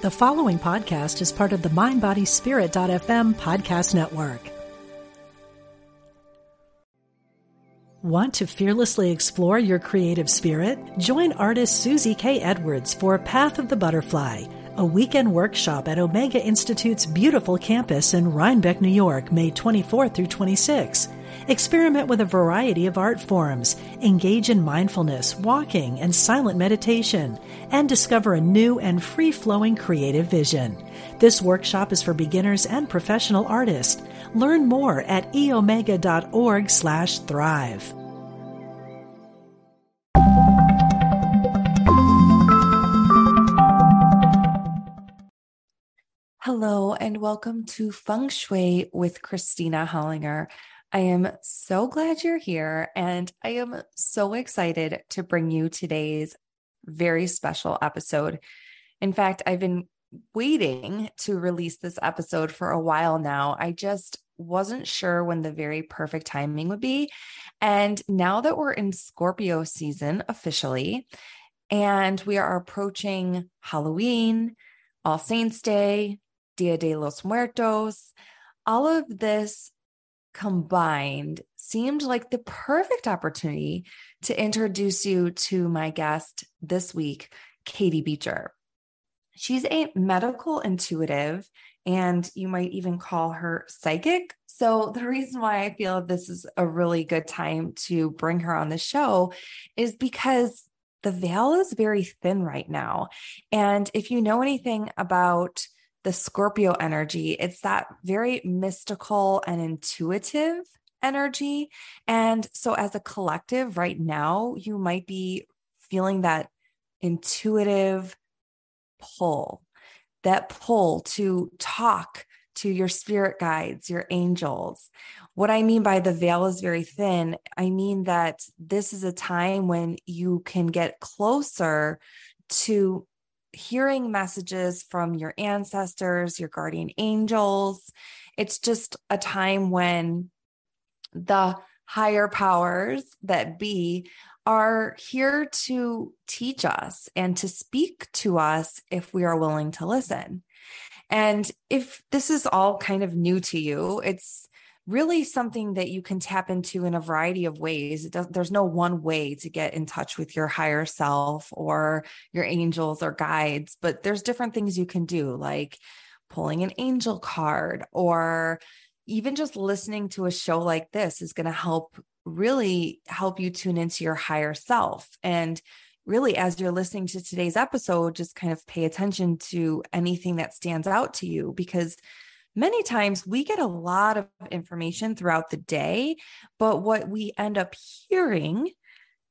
The following podcast is part of the MindBodySpirit.fm podcast network. Want to fearlessly explore your creative spirit? Join artist Susie K. Edwards for Path of the Butterfly, a weekend workshop at Omega Institute's beautiful campus in Rhinebeck, New York, May 24 through 26. Experiment with a variety of art forms, engage in mindfulness, walking, and silent meditation, and discover a new and free flowing creative vision. This workshop is for beginners and professional artists. Learn more at eomega.org slash thrive. Hello, and welcome to Feng Shui with Kristina Hollinger. I am so glad you're here, and I am so excited to bring you today's very special episode. In fact, I've been waiting to release this episode for a while now. I just wasn't sure when the very perfect timing would be. And now that we're in Scorpio season officially, and we are approaching Halloween, All Saints Day, Dia de los Muertos, all of this combined seemed like the perfect opportunity to introduce you to my guest this week, Katie Beecher. She's a medical intuitive, and you might even call her psychic. So, the reason why I feel this is a really good time to bring her on the show is because the veil is very thin right now. And if you know anything about the Scorpio energy, it's that very mystical and intuitive energy. And so, as a collective right now, you might be feeling that intuitive pull, that pull to talk to your spirit guides, your angels. What I mean by the veil is very thin, I mean that this is a time when you can get closer to hearing messages from your ancestors, your guardian angels. It's just a time when the higher powers that be are here to teach us and to speak to us if we are willing to listen. And if this is all kind of new to you, it's really something that you can tap into in a variety of ways. Does, there's no one way to get in touch with your higher self or your angels or guides, but there's different things you can do, like pulling an angel card or even just listening to a show like this is going to help really help you tune into your higher self. And really, as you're listening to today's episode, just kind of pay attention to anything that stands out to you because many times we get a lot of information throughout the day, but what we end up hearing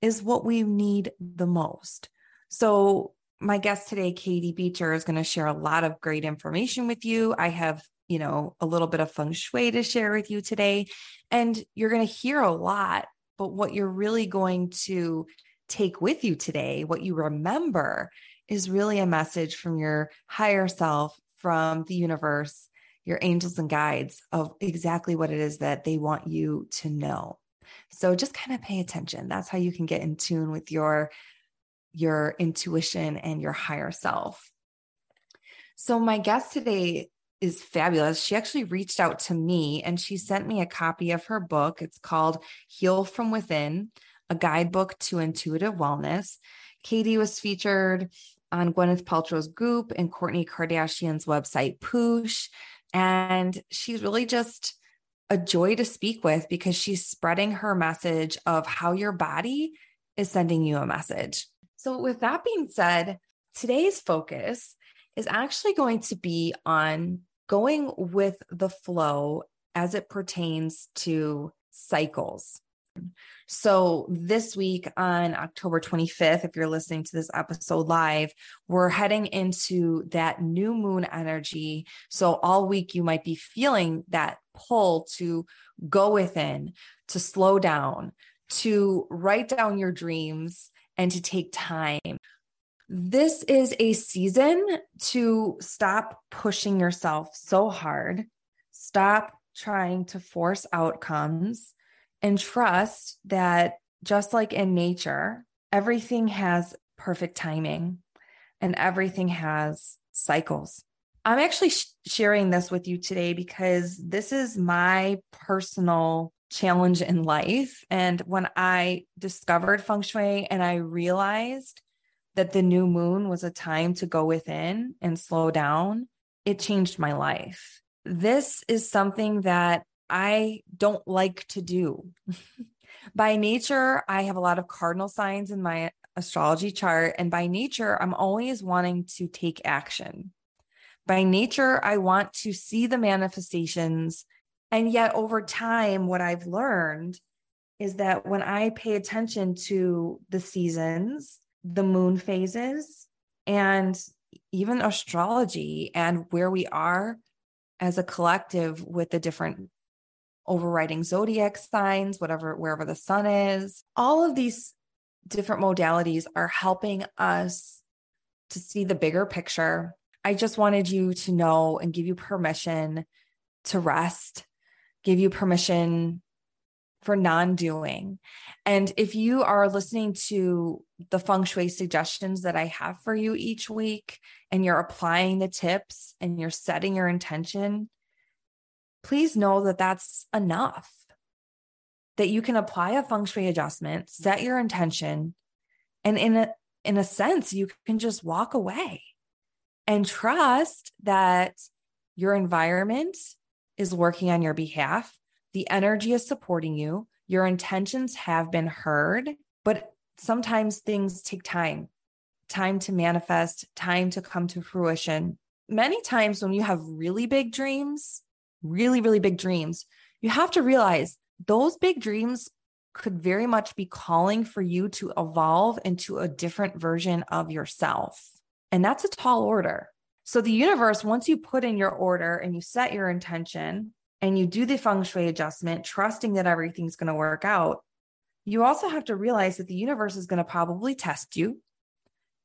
is what we need the most. So, my guest today, Katie Beecher, is going to share a lot of great information with you. I have, you know, a little bit of feng shui to share with you today, and you're going to hear a lot. But what you're really going to take with you today, what you remember, is really a message from your higher self, from the universe, your angels and guides of exactly what it is that they want you to know. So just kind of pay attention. That's how you can get in tune with your your intuition and your higher self. So my guest today is fabulous. She actually reached out to me and she sent me a copy of her book. It's called Heal from Within, a guidebook to intuitive wellness. Katie was featured on Gwyneth Paltrow's Goop and Kourtney Kardashian's website Poosh. And she's really just a joy to speak with because she's spreading her message of how your body is sending you a message. So, with that being said, today's focus is actually going to be on going with the flow as it pertains to cycles. So, this week on October 25th, if you're listening to this episode live, we're heading into that new moon energy. So, all week you might be feeling that pull to go within, to slow down, to write down your dreams, and to take time. This is a season to stop pushing yourself so hard, stop trying to force outcomes and trust that just like in nature, everything has perfect timing and everything has cycles. I'm actually sh- sharing this with you today because this is my personal challenge in life. And when I discovered feng shui and I realized that the new moon was a time to go within and slow down, it changed my life. This is something that I don't like to do. by nature, I have a lot of cardinal signs in my astrology chart. And by nature, I'm always wanting to take action. By nature, I want to see the manifestations. And yet, over time, what I've learned is that when I pay attention to the seasons, the moon phases, and even astrology and where we are as a collective with the different overriding zodiac signs, whatever, wherever the sun is. All of these different modalities are helping us to see the bigger picture. I just wanted you to know and give you permission to rest, give you permission for non doing. And if you are listening to the feng shui suggestions that I have for you each week and you're applying the tips and you're setting your intention, please know that that's enough. That you can apply a feng shui adjustment, set your intention, and in a in a sense, you can just walk away and trust that your environment is working on your behalf. The energy is supporting you. Your intentions have been heard, but sometimes things take time time to manifest, time to come to fruition. Many times when you have really big dreams, really, really big dreams, you have to realize those big dreams could very much be calling for you to evolve into a different version of yourself. And that's a tall order. So, the universe, once you put in your order and you set your intention and you do the feng shui adjustment, trusting that everything's going to work out, you also have to realize that the universe is going to probably test you.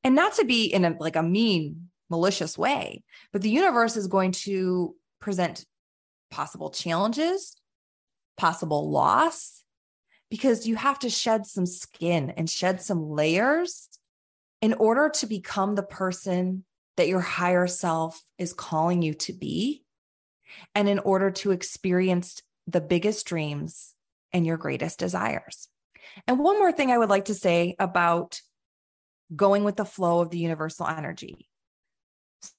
And not to be in a like a mean, malicious way, but the universe is going to present possible challenges, possible loss, because you have to shed some skin and shed some layers in order to become the person that your higher self is calling you to be, and in order to experience the biggest dreams and your greatest desires. And one more thing I would like to say about going with the flow of the universal energy.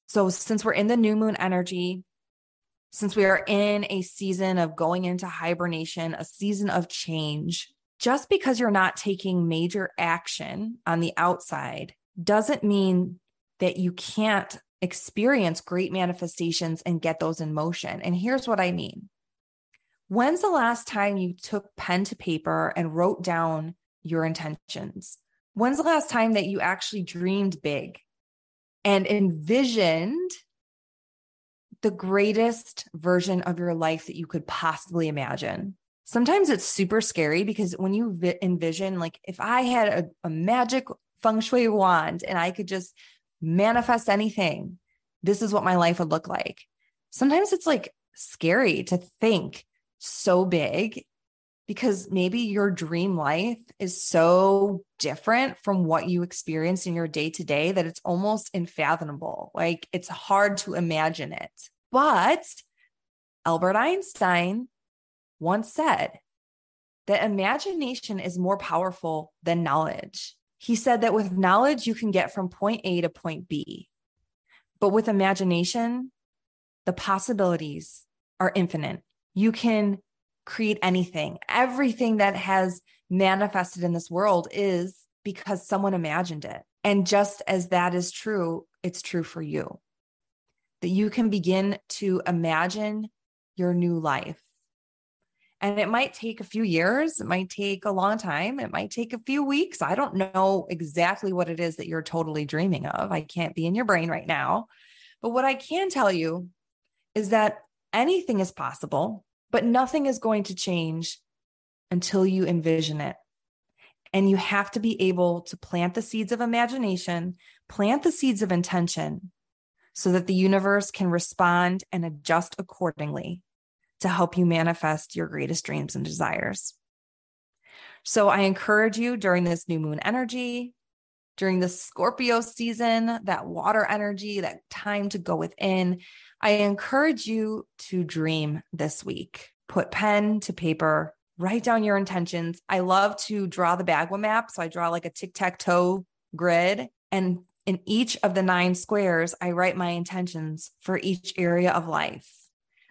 So, since we're in the new moon energy, since we are in a season of going into hibernation, a season of change, just because you're not taking major action on the outside doesn't mean that you can't experience great manifestations and get those in motion. And here's what I mean. When's the last time you took pen to paper and wrote down your intentions? When's the last time that you actually dreamed big and envisioned the greatest version of your life that you could possibly imagine. Sometimes it's super scary because when you vi- envision, like, if I had a, a magic feng shui wand and I could just manifest anything, this is what my life would look like. Sometimes it's like scary to think so big because maybe your dream life is so different from what you experience in your day to day that it's almost unfathomable. Like it's hard to imagine it. But Albert Einstein once said that imagination is more powerful than knowledge. He said that with knowledge, you can get from point A to point B. But with imagination, the possibilities are infinite. You can create anything. Everything that has manifested in this world is because someone imagined it. And just as that is true, it's true for you that you can begin to imagine your new life. And it might take a few years, it might take a long time, it might take a few weeks. I don't know exactly what it is that you're totally dreaming of. I can't be in your brain right now. But what I can tell you is that anything is possible, but nothing is going to change until you envision it. And you have to be able to plant the seeds of imagination, plant the seeds of intention, so that the universe can respond and adjust accordingly to help you manifest your greatest dreams and desires. So I encourage you during this new moon energy during the Scorpio season, that water energy, that time to go within. I encourage you to dream this week. Put pen to paper, write down your intentions. I love to draw the Bagua map. So I draw like a tic tac toe grid. And in each of the nine squares, I write my intentions for each area of life.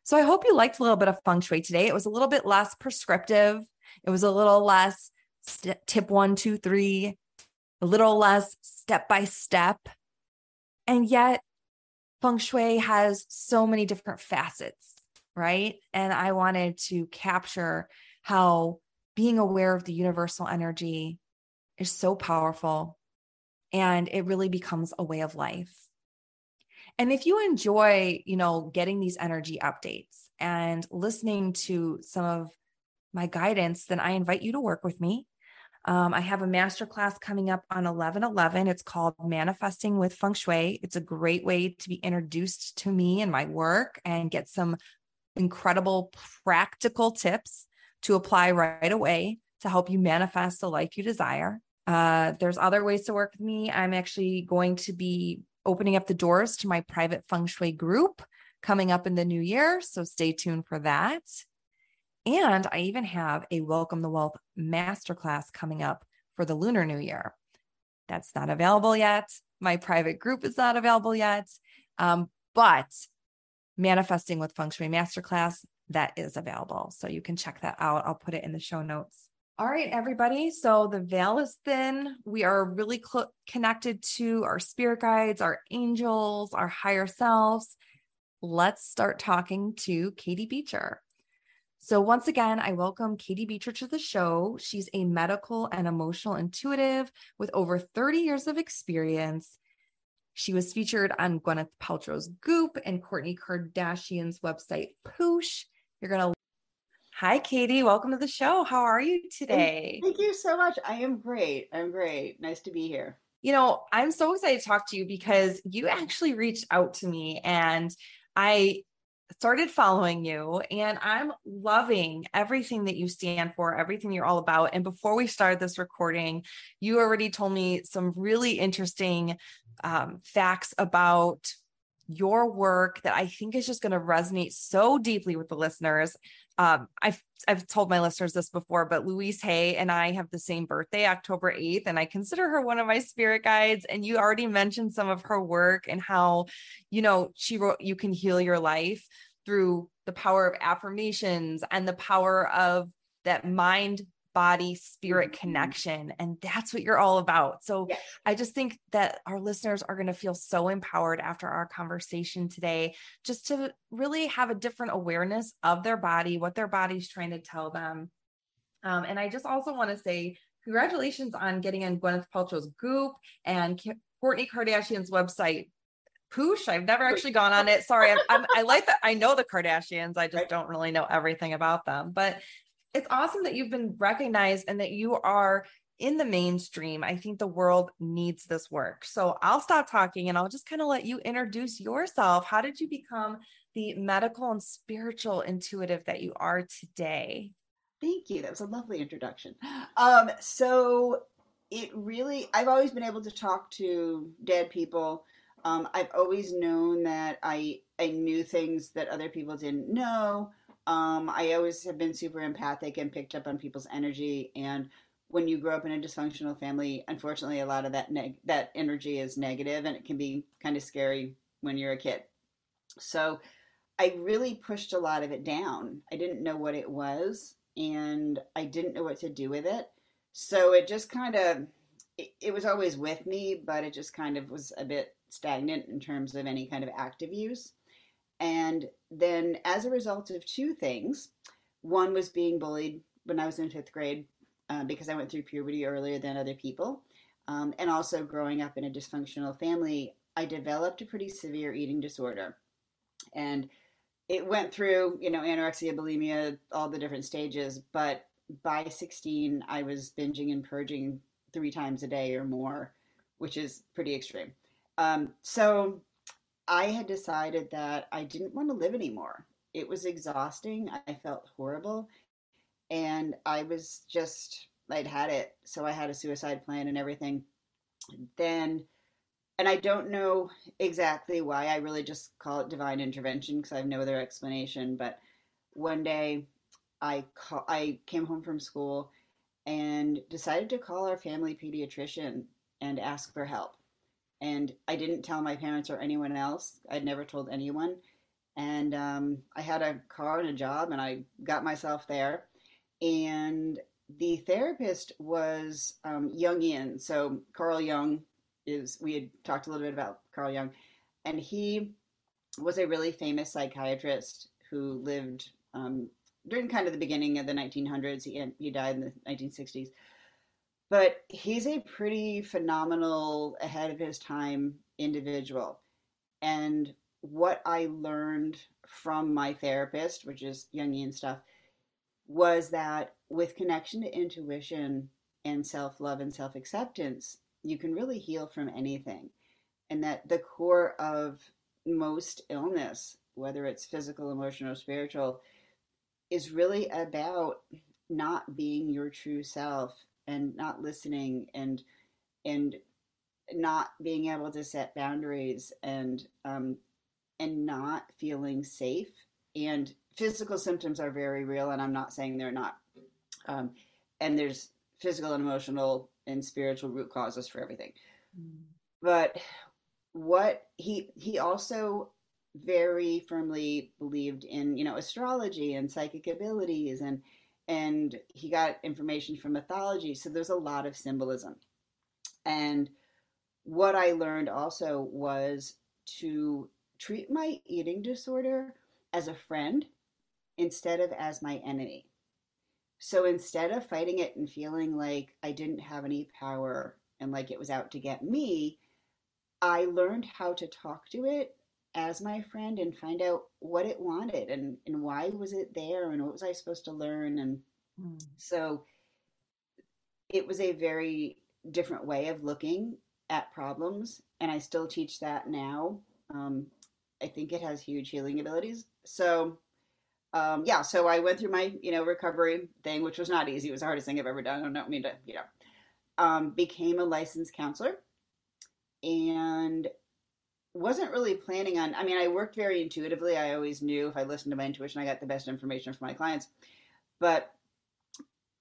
So I hope you liked a little bit of feng shui today. It was a little bit less prescriptive, it was a little less st- tip one, two, three, a little less step by step. And yet, feng shui has so many different facets, right? And I wanted to capture how being aware of the universal energy is so powerful and it really becomes a way of life. And if you enjoy, you know, getting these energy updates and listening to some of my guidance, then I invite you to work with me. Um, I have a masterclass coming up on 11 11. It's called Manifesting with Feng Shui. It's a great way to be introduced to me and my work and get some incredible practical tips to apply right away to help you manifest the life you desire. Uh, there's other ways to work with me. I'm actually going to be opening up the doors to my private feng shui group coming up in the new year. So stay tuned for that. And I even have a Welcome the Wealth masterclass coming up for the Lunar New Year. That's not available yet. My private group is not available yet. Um, but Manifesting with Feng Shui Masterclass, that is available. So you can check that out. I'll put it in the show notes. All right, everybody. So the veil is thin. We are really cl- connected to our spirit guides, our angels, our higher selves. Let's start talking to Katie Beecher. So, once again, I welcome Katie Beecher to the show. She's a medical and emotional intuitive with over 30 years of experience. She was featured on Gwyneth Paltrow's Goop and Kourtney Kardashian's website, Poosh. You're going to. Hi, Katie. Welcome to the show. How are you today? Thank you so much. I am great. I'm great. Nice to be here. You know, I'm so excited to talk to you because you actually reached out to me and I started following you and I'm loving everything that you stand for, everything you're all about. And before we started this recording, you already told me some really interesting um, facts about your work that I think is just going to resonate so deeply with the listeners. Um, I've I've told my listeners this before, but Louise Hay and I have the same birthday, October 8th, and I consider her one of my spirit guides. And you already mentioned some of her work and how, you know, she wrote You Can Heal Your Life through the power of affirmations and the power of that mind body spirit mm-hmm. connection and that's what you're all about so yes. i just think that our listeners are going to feel so empowered after our conversation today just to really have a different awareness of their body what their body's trying to tell them um, and i just also want to say congratulations on getting on gwyneth paltrow's goop and kourtney kardashian's website Poosh. I've never actually gone on it. Sorry, I'm, I'm, i like that. I know the Kardashians. I just right. don't really know everything about them. But it's awesome that you've been recognized and that you are in the mainstream. I think the world needs this work. So I'll stop talking and I'll just kind of let you introduce yourself. How did you become the medical and spiritual intuitive that you are today? Thank you. That was a lovely introduction. Um, so it really, I've always been able to talk to dead people. Um, I've always known that I I knew things that other people didn't know. Um, I always have been super empathic and picked up on people's energy. And when you grow up in a dysfunctional family, unfortunately, a lot of that neg- that energy is negative, and it can be kind of scary when you're a kid. So I really pushed a lot of it down. I didn't know what it was, and I didn't know what to do with it. So it just kind of it, it was always with me, but it just kind of was a bit stagnant in terms of any kind of active use. And then, as a result of two things, one was being bullied when I was in fifth grade uh, because I went through puberty earlier than other people. Um, and also, growing up in a dysfunctional family, I developed a pretty severe eating disorder. And it went through, you know, anorexia, bulimia, all the different stages. But by 16, I was binging and purging three times a day or more, which is pretty extreme. Um, so I had decided that I didn't want to live anymore. It was exhausting. I felt horrible. And I was just, I'd had it. So I had a suicide plan and everything. then and I don't know exactly why. I really just call it divine intervention because I have no other explanation. But one day, I call, I came home from school and decided to call our family pediatrician and ask for help. And I didn't tell my parents or anyone else. I'd never told anyone. And um, I had a car and a job, and I got myself there. And the therapist was um, Jungian. So Carl Jung is, we had talked a little bit about Carl Jung, and he was a really famous psychiatrist who lived um, during kind of the beginning of the 1900s. He, he died in the 1960s. But he's a pretty phenomenal, ahead of his time individual. And what I learned from my therapist, which is Jungian stuff, was that with connection to intuition and self love and self acceptance, you can really heal from anything. And that the core of most illness, whether it's physical, emotional, or spiritual, is really about not being your true self and not listening and and not being able to set boundaries and um, and not feeling safe and physical symptoms are very real and i'm not saying they're not um, and there's physical and emotional and spiritual root causes for everything mm. but what he he also very firmly believed in you know astrology and psychic abilities and and he got information from mythology. So there's a lot of symbolism. And what i learned also was to treat my eating disorder as a friend instead of as my enemy. So instead of fighting it and feeling like i didn't have any power and like it was out to get me i learned how to talk to it as my friend and find out what it wanted and, and why was it there and what was I supposed to learn. And mm. so it was a very different way of looking at problems. And I still teach that now. Um, I think it has huge healing abilities. So, um, yeah, so I went through my, you know, recovery thing, which was not easy. It was the hardest thing I've ever done. I don't mean to, you know, um, became a licensed counselor and wasn't really planning on i mean i worked very intuitively. I always knew if i listened to my intuition i got the best information for my clients. But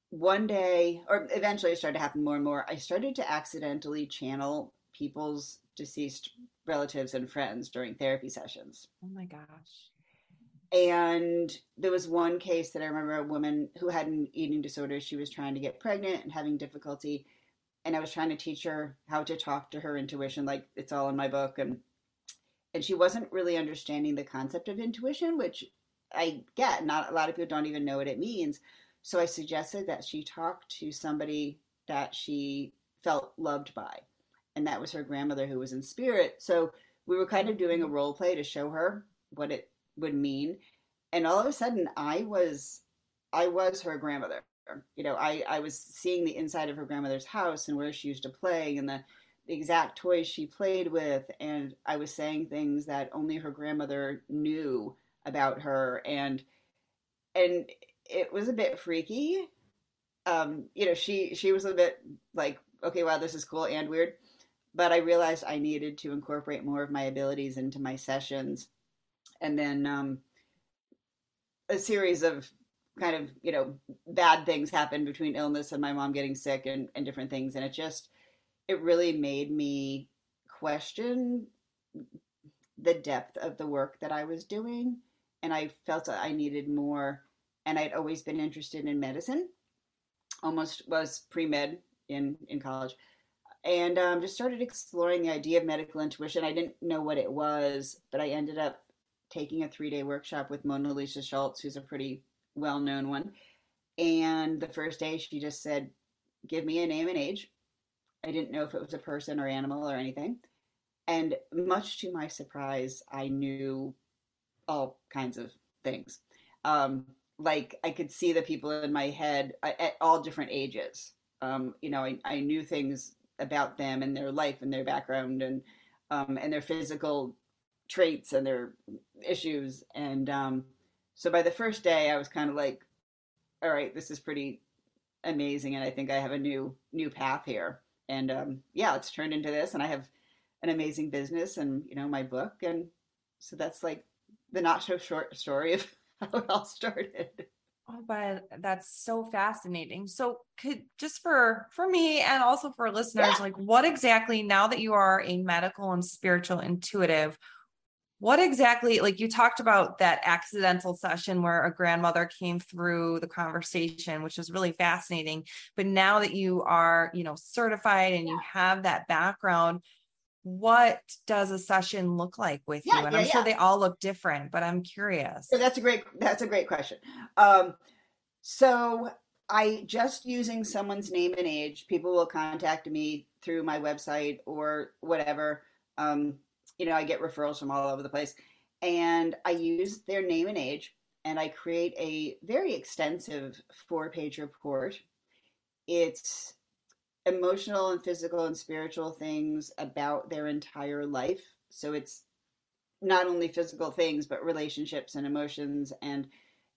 one day or eventually it started to happen more and more i started to accidentally channel people's deceased relatives and friends during therapy sessions. Oh my gosh. And there was one case that i remember a woman who had an eating disorder. She was trying to get pregnant and having difficulty. And i was trying to teach her how to talk to her intuition like it's all in my book and and she wasn't really understanding the concept of intuition, which I get. Not a lot of people don't even know what it means. So I suggested that she talk to somebody that she felt loved by, and that was her grandmother who was in spirit. So we were kind of doing a mm-hmm. role play to show her what it would mean, and all of a sudden I was I was her grandmother. You know, I I was seeing the inside of her grandmother's house and where she used to play and the exact toys she played with and I was saying things that only her grandmother knew about her and and it was a bit freaky. Um, you know, she she was a bit like, okay, wow, this is cool and weird. But I realized I needed to incorporate more of my abilities into my sessions. And then um, a series of kind of, you know, bad things happened between illness and my mom getting sick and, and different things. And it just it really made me question the depth of the work that I was doing. And I felt that I needed more. And I'd always been interested in medicine, almost was pre med in, in college. And um, just started exploring the idea of medical intuition. I didn't know what it was, but I ended up taking a three day workshop with Mona Lisa Schulz, who's a pretty well known one. And the first day, she just said, Give me a name and age. I didn't know if it was a person or animal or anything. And much to my surprise, I knew all kinds of things. Um, like I could see the people in my head at all different ages. Um, you know, I, I, knew things about them and their life and their background and um, and their physical traits and their issues. And um, so by the first day, I was kind of like, "All right, this is pretty amazing," and I think I have a new new path here and um, yeah, it's turned into this, and I have an amazing business, and you know my book, and so that's like the not so short story of how it all started. Oh, but that's so fascinating. So could just for for me and also for listeners, yeah. like what exactly now that you are a medical and spiritual intuitive, what exactly like you talked about that accidental session where a grandmother came through the conversation which was really fascinating. But now that you are you know certified and you have that background what does a session look like with yeah, you? And yeah, i'm sure they all look different but i'm curious. So that's a great that's a great question. Um so i just using someone's name and age people will contact me through my website or whatever. Um you know, I get referrals from all over the place. And I use their name and age, and I create a very extensive four page report. It's emotional and physical and spiritual things about their entire life. So it's not only physical things, but relationships and emotions and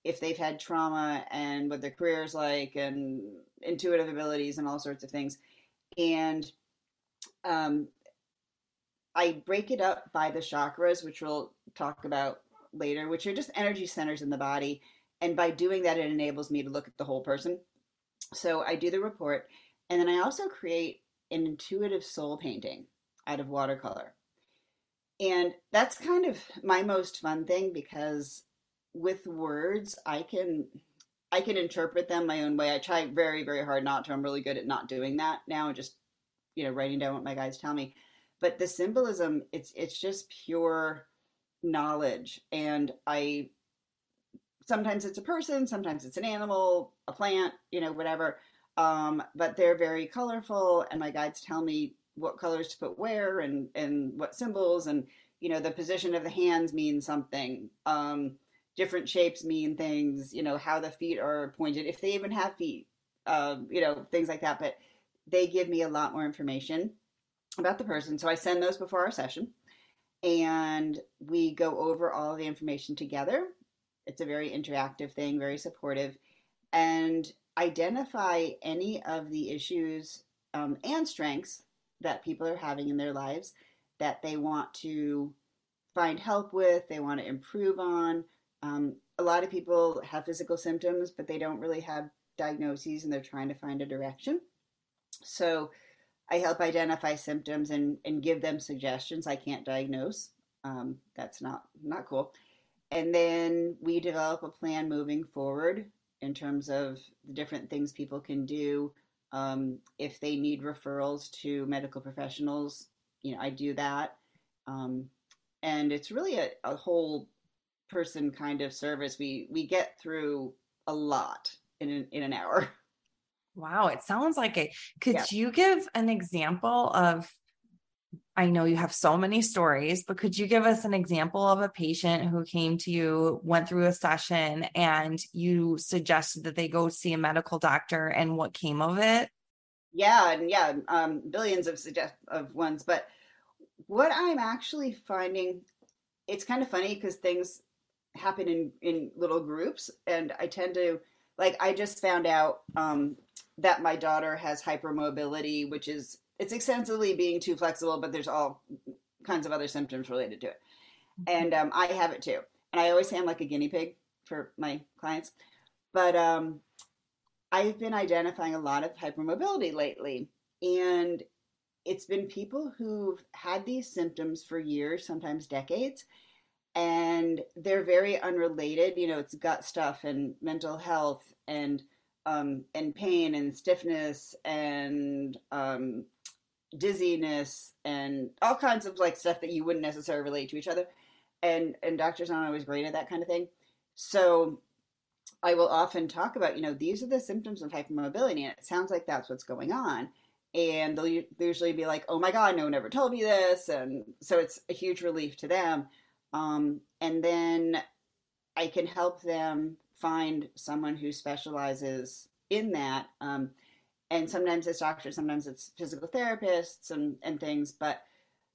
if they've had trauma and what their career is like and intuitive abilities and all sorts of things. And um, I break it up by the chakras, which we'll talk about later, which are just energy centers in the body. And by doing that, it enables me to look at the whole person. So I do the report. And then I also create an intuitive soul painting out of watercolor. And that's kind of my most fun thing because with words, I can I can interpret them my own way. I try very, very hard not to. I'm really good at not doing that now just, you know, writing down what my guides tell me but the symbolism it's it's just pure knowledge and i sometimes it's a person sometimes it's an animal a plant you know whatever um, but they're very colorful and my guides tell me what colors to put where and and what symbols and you know the position of the hands means something um, different shapes mean things you know how the feet are pointed if they even have feet um, you know things like that but they give me a lot more information about the person. So I send those before our session and we go over all the information together. It's a very interactive thing, very supportive, and identify any of the issues um, and strengths that people are having in their lives that they want to find help with, they want to improve on. Um, a lot of people have physical symptoms, but they don't really have diagnoses and they're trying to find a direction. So I help identify symptoms and, and give them suggestions. I can't diagnose. Um, that's not not cool. And then we develop a plan moving forward in terms of the different things people can do. Um, if they need referrals to medical professionals, you know, I do that. Um, and it's really a, a whole person kind of service. We we get through a lot in an, in an hour. Wow, it sounds like it. Could yeah. you give an example of? I know you have so many stories, but could you give us an example of a patient who came to you, went through a session, and you suggested that they go see a medical doctor, and what came of it? Yeah, and yeah, um, billions of suggest of ones. But what I'm actually finding, it's kind of funny because things happen in in little groups, and I tend to like I just found out um, that my daughter has hypermobility, which is it's extensively being too flexible, but there's all kinds of other symptoms related to it. Mm-hmm. And um, I have it too. And I always say I'm like a guinea pig for my clients. But um, I've been identifying a lot of hypermobility lately. And it's been people who've had these symptoms for years, sometimes decades, and they're very unrelated. You know, it's gut stuff and mental health and um, and pain and stiffness and um, dizziness and all kinds of like stuff that you wouldn't necessarily relate to each other. And and doctors aren't always great at that kind of thing. So I will often talk about, you know, these are the symptoms of hypermobility, and it sounds like that's what's going on. And they'll usually be like, "Oh my God, no one ever told me this," and so it's a huge relief to them. Um, and then I can help them find someone who specializes in that. Um, and sometimes it's doctors, sometimes it's physical therapists and, and things. But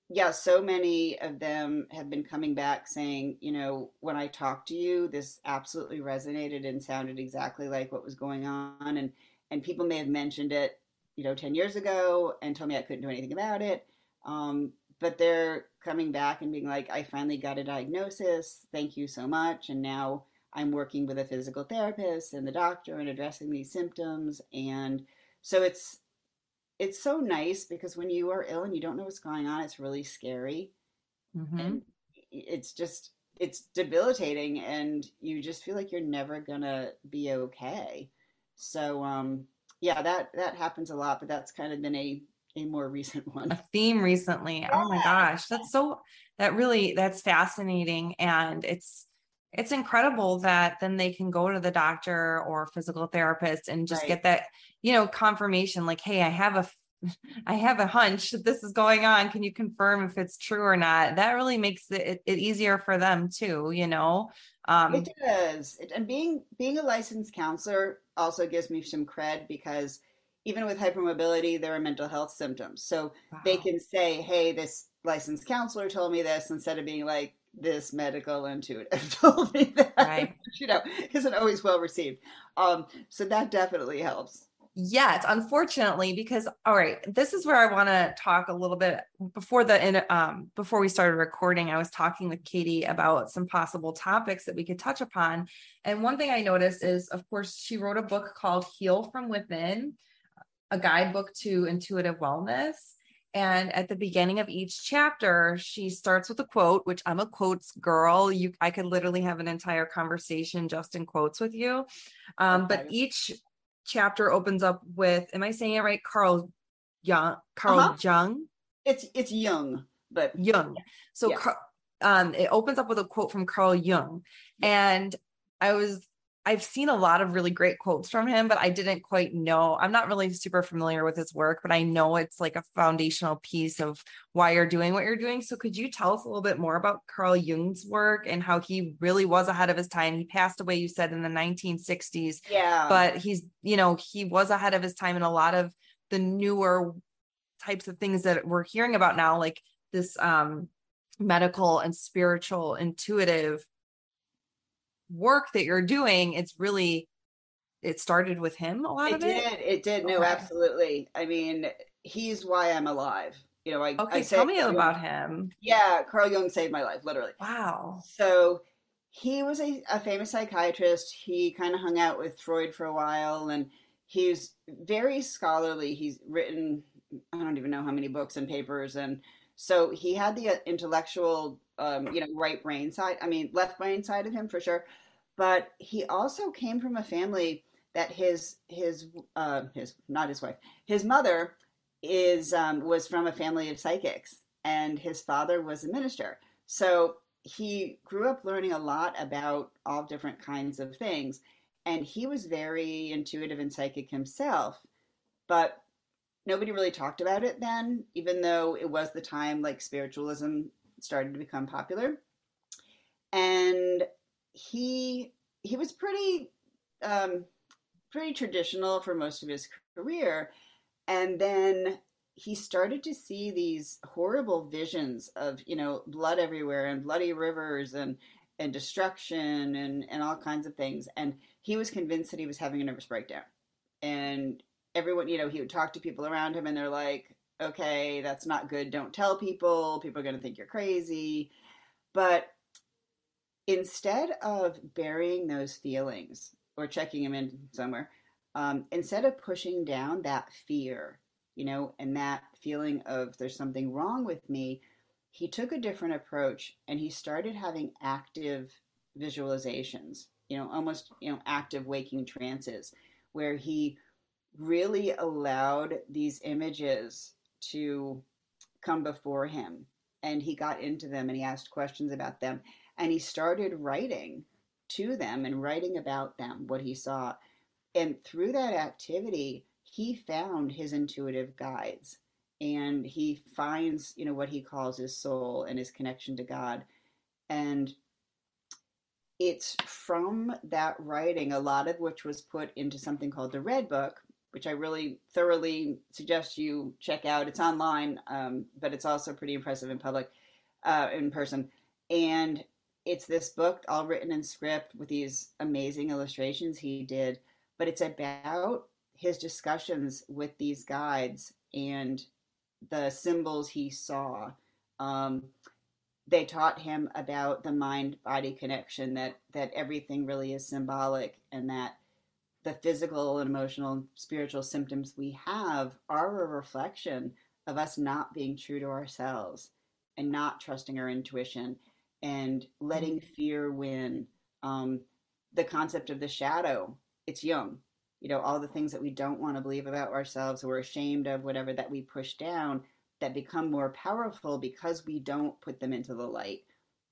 yeah, so many of them have been coming back saying, you know, when I talked to you, this absolutely resonated and sounded exactly like what was going on. And, and people may have mentioned it, you know, 10 years ago and told me I couldn't do anything about it. Um, but they're coming back and being like, I finally got a diagnosis. Thank you so much. And now I'm working with a physical therapist and the doctor and addressing these symptoms. And so it's, it's so nice because when you are ill and you don't know what's going on, it's really scary. Mm-hmm. And it's just, it's debilitating and you just feel like you're never gonna be okay. So, um, yeah, that, that happens a lot, but that's kind of been a a more recent one. A theme recently. Yeah. Oh my gosh, that's so that really that's fascinating and it's it's incredible that then they can go to the doctor or physical therapist and just right. get that, you know, confirmation like, hey, I have a I have a hunch that this is going on. Can you confirm if it's true or not? That really makes it, it easier for them too, you know. Um, it does, it, and being being a licensed counselor also gives me some cred because even with hypermobility, there are mental health symptoms. So wow. they can say, hey, this licensed counselor told me this instead of being like, this medical intuitive told me that. Right. you know, isn't always well received. Um, so that definitely helps. Yes, unfortunately, because all right, this is where I want to talk a little bit before the in um before we started recording. I was talking with Katie about some possible topics that we could touch upon, and one thing I noticed is, of course, she wrote a book called "Heal from Within," a guidebook to intuitive wellness. And at the beginning of each chapter, she starts with a quote, which I'm a quotes girl. You, I could literally have an entire conversation just in quotes with you. Um, okay. But each chapter opens up with, am I saying it right? Carl Young, Carl uh-huh. Jung. It's it's Jung, but Jung. So yeah. um, it opens up with a quote from Carl Jung, and I was I've seen a lot of really great quotes from him, but I didn't quite know. I'm not really super familiar with his work, but I know it's like a foundational piece of why you're doing what you're doing. So could you tell us a little bit more about Carl Jung's work and how he really was ahead of his time? He passed away, you said, in the 1960s. Yeah. But he's, you know, he was ahead of his time in a lot of the newer types of things that we're hearing about now, like this um medical and spiritual intuitive work that you're doing, it's really it started with him a lot it of it. Did, it did. No, absolutely. I mean, he's why I'm alive. You know, I okay. I tell me Carl about Jung, him. Yeah, Carl Jung saved my life, literally. Wow. So he was a, a famous psychiatrist. He kind of hung out with Freud for a while, and he's very scholarly. He's written I don't even know how many books and papers, and so he had the uh, intellectual um, you know, right brain side. I mean, left brain side of him for sure. But he also came from a family that his his uh, his not his wife, his mother is um, was from a family of psychics, and his father was a minister. So he grew up learning a lot about all different kinds of things, and he was very intuitive and psychic himself. But nobody really talked about it then, even though it was the time like spiritualism started to become popular. And he he was pretty um, pretty traditional for most of his career, and then he started to see these horrible visions of you know blood everywhere and bloody rivers and and destruction and and all kinds of things. And he was convinced that he was having a nervous breakdown. And everyone you know he would talk to people around him and they're like okay, that's not good. Don't tell people. People are going to think you're crazy. But instead of burying those feelings or checking them in somewhere, um, instead of pushing down that fear, you know, and that feeling of there's something wrong with me, he took a different approach and he started having active visualizations, you know, almost, you know, active waking trances where he really allowed these images to come before him. And he got into them and he asked questions about them. And he started writing to them and writing about them what he saw. And through that activity he found his intuitive guides. And he finds you know what he calls his soul and his connection to god. And it's from that writing a lot of which was put into something called the red book which I really thoroughly suggest you check out. It's online, um, but it's also pretty impressive in public, uh, in person. And it's this book, all written in script with these amazing illustrations he did. But it's about his discussions with these guides and the symbols he saw, um, they taught him about the mind body connection that that everything really is symbolic and that the physical and emotional and spiritual symptoms we have are a reflection of us not being true to ourselves and not trusting our intuition and letting mm-hmm. fear win um, the concept of the shadow it's Jung you know all the things that we don't want to believe about ourselves or we're ashamed of whatever that we push down that become more powerful because we don't put them into the light.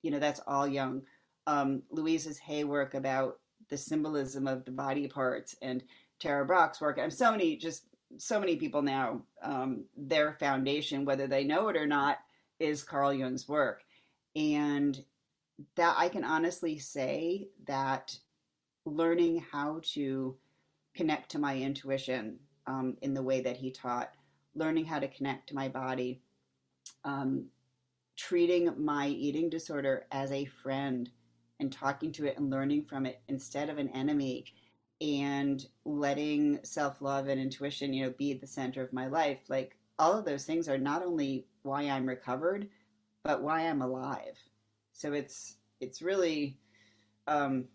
You know, that's all Jung. Um, Louise's Hay work about the symbolism of the body parts and Tara Brach's work. And so many, just so many people now, um, their foundation, whether they know it or not, is Carl Jung's work. And that I can honestly say that learning how to connect to my intuition um, in the way that he taught learning how to connect to my body, um, treating my eating disorder as a friend and talking to it and learning from it instead of an enemy and letting self-love and intuition you know be the center of my life. Like all of those things are not only why i'm recovered but why i'm alive. So it's it's really um,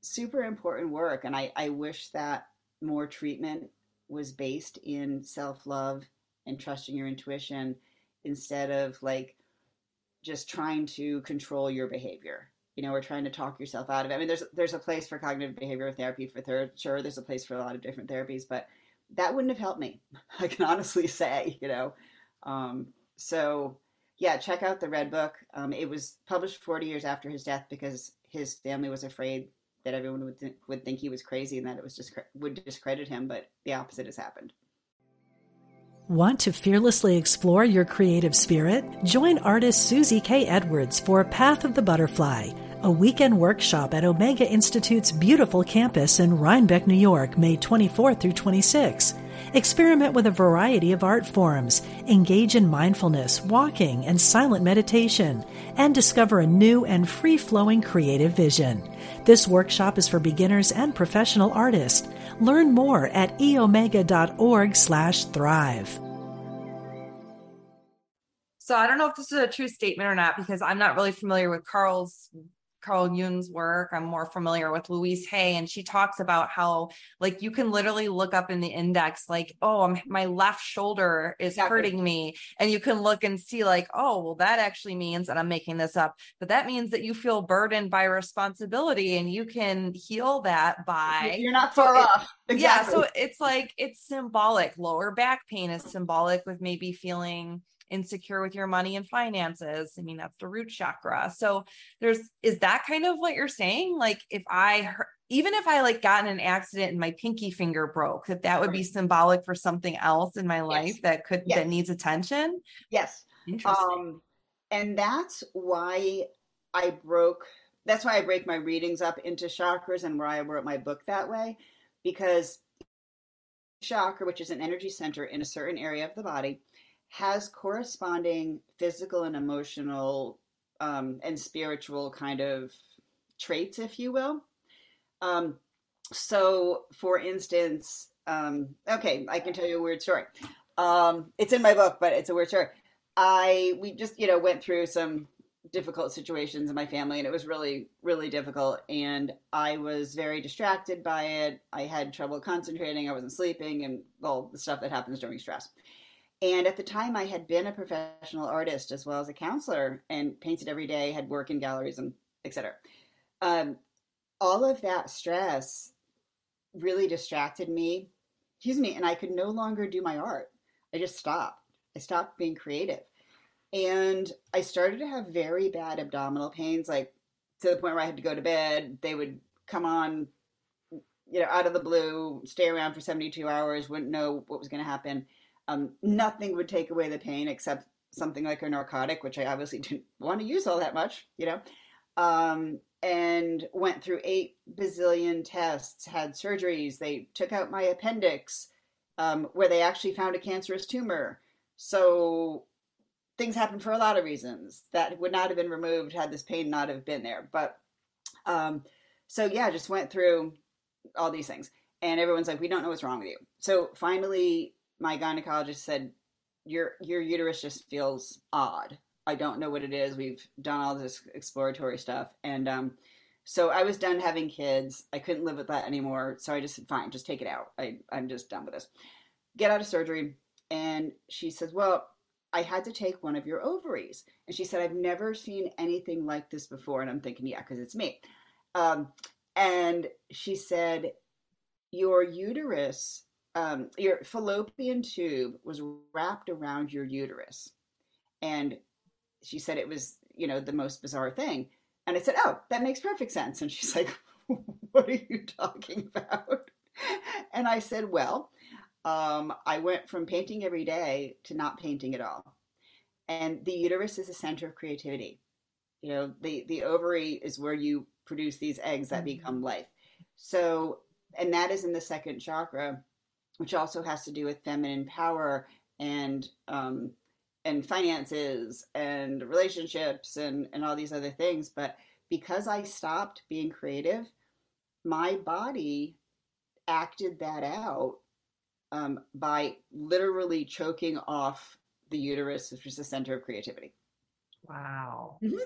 super important work and I, I wish that more treatment was based in self love and trusting your intuition instead of like just trying to control your behavior you know or trying to talk yourself out of it i mean there's there's a place for cognitive behavioral therapy for third sure there's a place for a lot of different therapies but that wouldn't have helped me i can honestly say you know um, so yeah check out the red book um, it was published 40 years after his death because his family was afraid that everyone would th- would think he was crazy and that it was just would discredit him, but the opposite has happened. Want to fearlessly explore your creative spirit? Join artist Susie K. Edwards for Path of the Butterfly, a weekend workshop at Omega Institute's beautiful campus in Rhinebeck, New York, May 24 through 26. Experiment with a variety of art forms, engage in mindfulness, walking, and silent meditation, and discover a new and free flowing creative vision. This workshop is for beginners and professional artists. Learn more at eomega.org slash thrive. So I don't know if this is a true statement or not because I'm not really familiar with Carl's Carl Jung's work. I'm more familiar with Louise Hay, and she talks about how, like, you can literally look up in the index, like, oh, I'm, my left shoulder is exactly. hurting me. And you can look and see, like, oh, well, that actually means, and I'm making this up, but that means that you feel burdened by responsibility and you can heal that by. You're not far so off. It, exactly. Yeah. So it's like, it's symbolic. Lower back pain is symbolic with maybe feeling insecure with your money and finances. I mean, that's the root chakra. So there's, is that kind of what you're saying? Like if I, even if I like got in an accident and my pinky finger broke, that that would be symbolic for something else in my life yes. that could, yes. that needs attention. Yes. Um, and that's why I broke, that's why I break my readings up into chakras and why I wrote my book that way, because chakra, which is an energy center in a certain area of the body, has corresponding physical and emotional um, and spiritual kind of traits, if you will. Um, so, for instance, um, okay, I can tell you a weird story. Um, it's in my book, but it's a weird story. I we just you know went through some difficult situations in my family, and it was really really difficult. And I was very distracted by it. I had trouble concentrating. I wasn't sleeping, and all the stuff that happens during stress. And at the time, I had been a professional artist as well as a counselor and painted every day, had work in galleries and etc. Um, all of that stress really distracted me, excuse me, and I could no longer do my art. I just stopped. I stopped being creative. And I started to have very bad abdominal pains, like to the point where I had to go to bed. They would come on, you know, out of the blue, stay around for 72 hours, wouldn't know what was going to happen um, nothing would take away the pain except something like a narcotic, which I obviously didn't want to use all that much, you know. Um, and went through eight bazillion tests, had surgeries. They took out my appendix, um, where they actually found a cancerous tumor. So things happen for a lot of reasons that would not have been removed had this pain not have been there. But um, so yeah, just went through all these things. and everyone's like, we don't know what's wrong with you. So finally, my gynecologist said, your your uterus just feels odd. I don't know what it is. We've done all this exploratory stuff, and um, so I was done having kids. I couldn't live with that anymore. So I just said, fine, just take it out. I I'm just done with this. Get out of surgery. And she says, well, I had to take one of your ovaries. And she said, I've never seen anything like this before. And I'm thinking, yeah, because it's me. Um, and she said, your uterus, um, your fallopian tube was wrapped around your uterus. And she said it was, you know, the most bizarre thing. And I said, oh, that makes perfect sense. And she's like, what are you talking about? And I said, well, um, I went from painting every day to not painting at all. And the uterus is a center of creativity. You know, the, the ovary is where you produce these eggs that mm-hmm. become life. So, and that is in the second chakra, which also has to do with feminine power and um, and finances and relationships and and all these other things. But because I stopped being creative, my body acted that out um, by literally choking off the uterus, which is the center of creativity. Wow. Mm-hmm.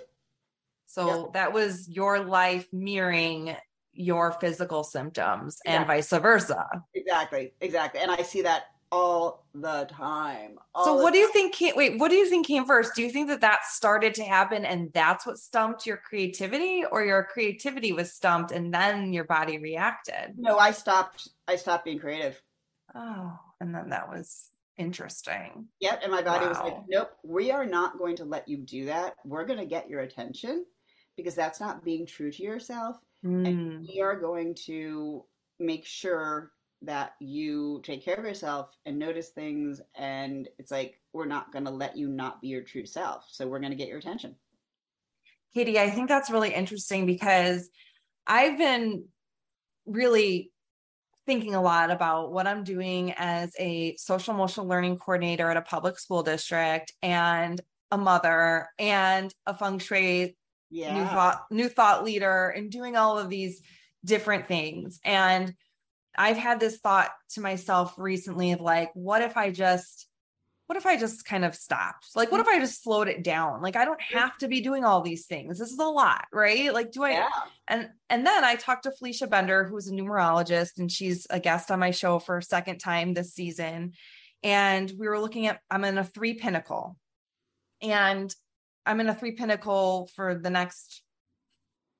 So that was your life mirroring your physical symptoms exactly. and vice versa. Exactly, exactly. And I see that all the time. All so, what do you think? Came, wait, what do you think came first? Do you think that that started to happen and that's what stumped your creativity, or your creativity was stumped and then your body reacted? No, I stopped. I stopped being creative. Oh, and then that was interesting. Yep. And my body wow. was like, nope, we are not going to let you do that. We're going to get your attention because that's not being true to yourself. Mm. And we are going to make sure that you take care of yourself and notice things. And it's like, we're not going to let you not be your true self. So we're going to get your attention. Katie, I think that's really interesting because I've been really thinking a lot about what I'm doing as a social emotional learning coordinator at a public school district and a mother and a feng shui yeah. new thought new thought leader and doing all of these different things and I've had this thought to myself recently of like what if I just what if I just kind of stopped? Like, what if I just slowed it down? Like, I don't have to be doing all these things. This is a lot, right? Like, do I? Yeah. And and then I talked to Felicia Bender, who's a numerologist, and she's a guest on my show for a second time this season. And we were looking at I'm in a three pinnacle, and I'm in a three pinnacle for the next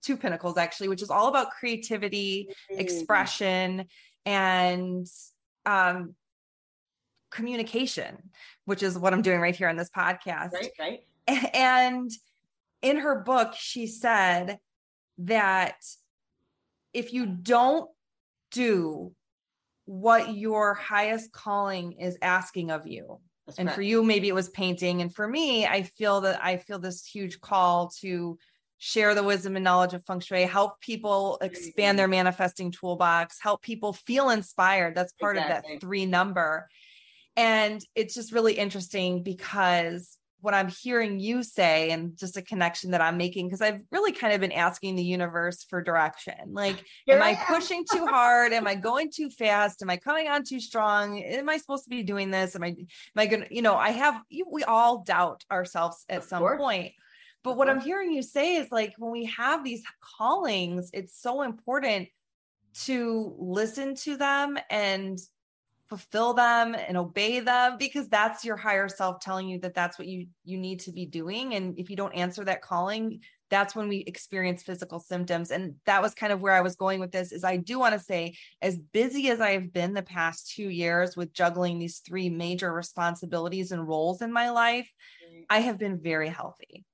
two pinnacles actually, which is all about creativity, mm-hmm. expression, and um communication, which is what I'm doing right here on this podcast. Right, right. And in her book, she said that if you don't do what your highest calling is asking of you, That's and for you, maybe it was painting. And for me, I feel that I feel this huge call to share the wisdom and knowledge of feng shui, help people expand their mm-hmm. manifesting toolbox, help people feel inspired. That's part exactly. of that three number. And it's just really interesting because what I'm hearing you say, and just a connection that I'm making, because I've really kind of been asking the universe for direction. Like, Here am I, I am. pushing too hard? am I going too fast? Am I coming on too strong? Am I supposed to be doing this? Am I, am I to, you know, I have, we all doubt ourselves at of some course. point. But what I'm hearing you say is like when we have these callings, it's so important to listen to them and fulfill them and obey them because that's your higher self telling you that that's what you you need to be doing. And if you don't answer that calling that's when we experience physical symptoms. And that was kind of where i was going with this is i do want to say as busy as i've been the past 2 years with juggling these three major responsibilities and roles in my life i have been very healthy.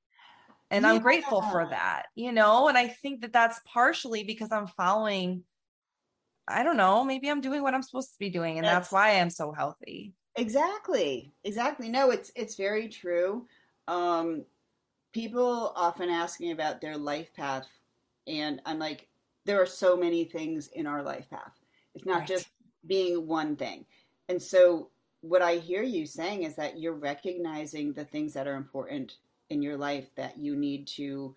And yeah. i'm grateful for that you know? And i think that that's partially because i'm following I don't know, maybe I'm doing what I'm supposed to be doing and that's, that's why I'm so healthy. Exactly. Exactly. No, it's it's very true. Um people often ask me about their life path and I'm like there are so many things in our life path. It's not right. just being one thing. And so what I hear you saying is that you're recognizing the things that are important in your life that you need to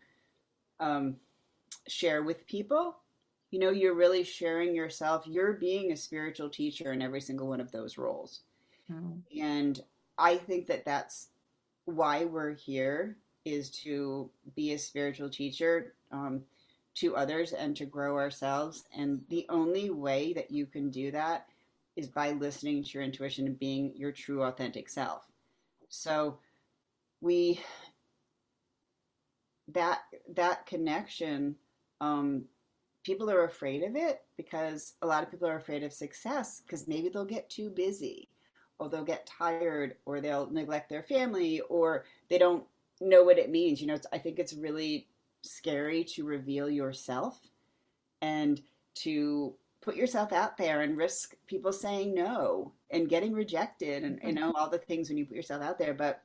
um, share with people you know, you're really sharing yourself. You're being a spiritual teacher in every single one of those roles. Mm-hmm. And I think that that's why we're here is to be a spiritual teacher um, to others and to grow ourselves. And the only way that you can do that is by listening to your intuition and being your true, authentic self. So we that that connection um, people are afraid of it because a lot of people are afraid of success because maybe they'll get too busy or they'll get tired or they'll neglect their family or they don't know what it means. You know i think it's really scary to reveal yourself and to put yourself out there and risk people saying no and getting rejected and you know all the things when you put yourself out there. But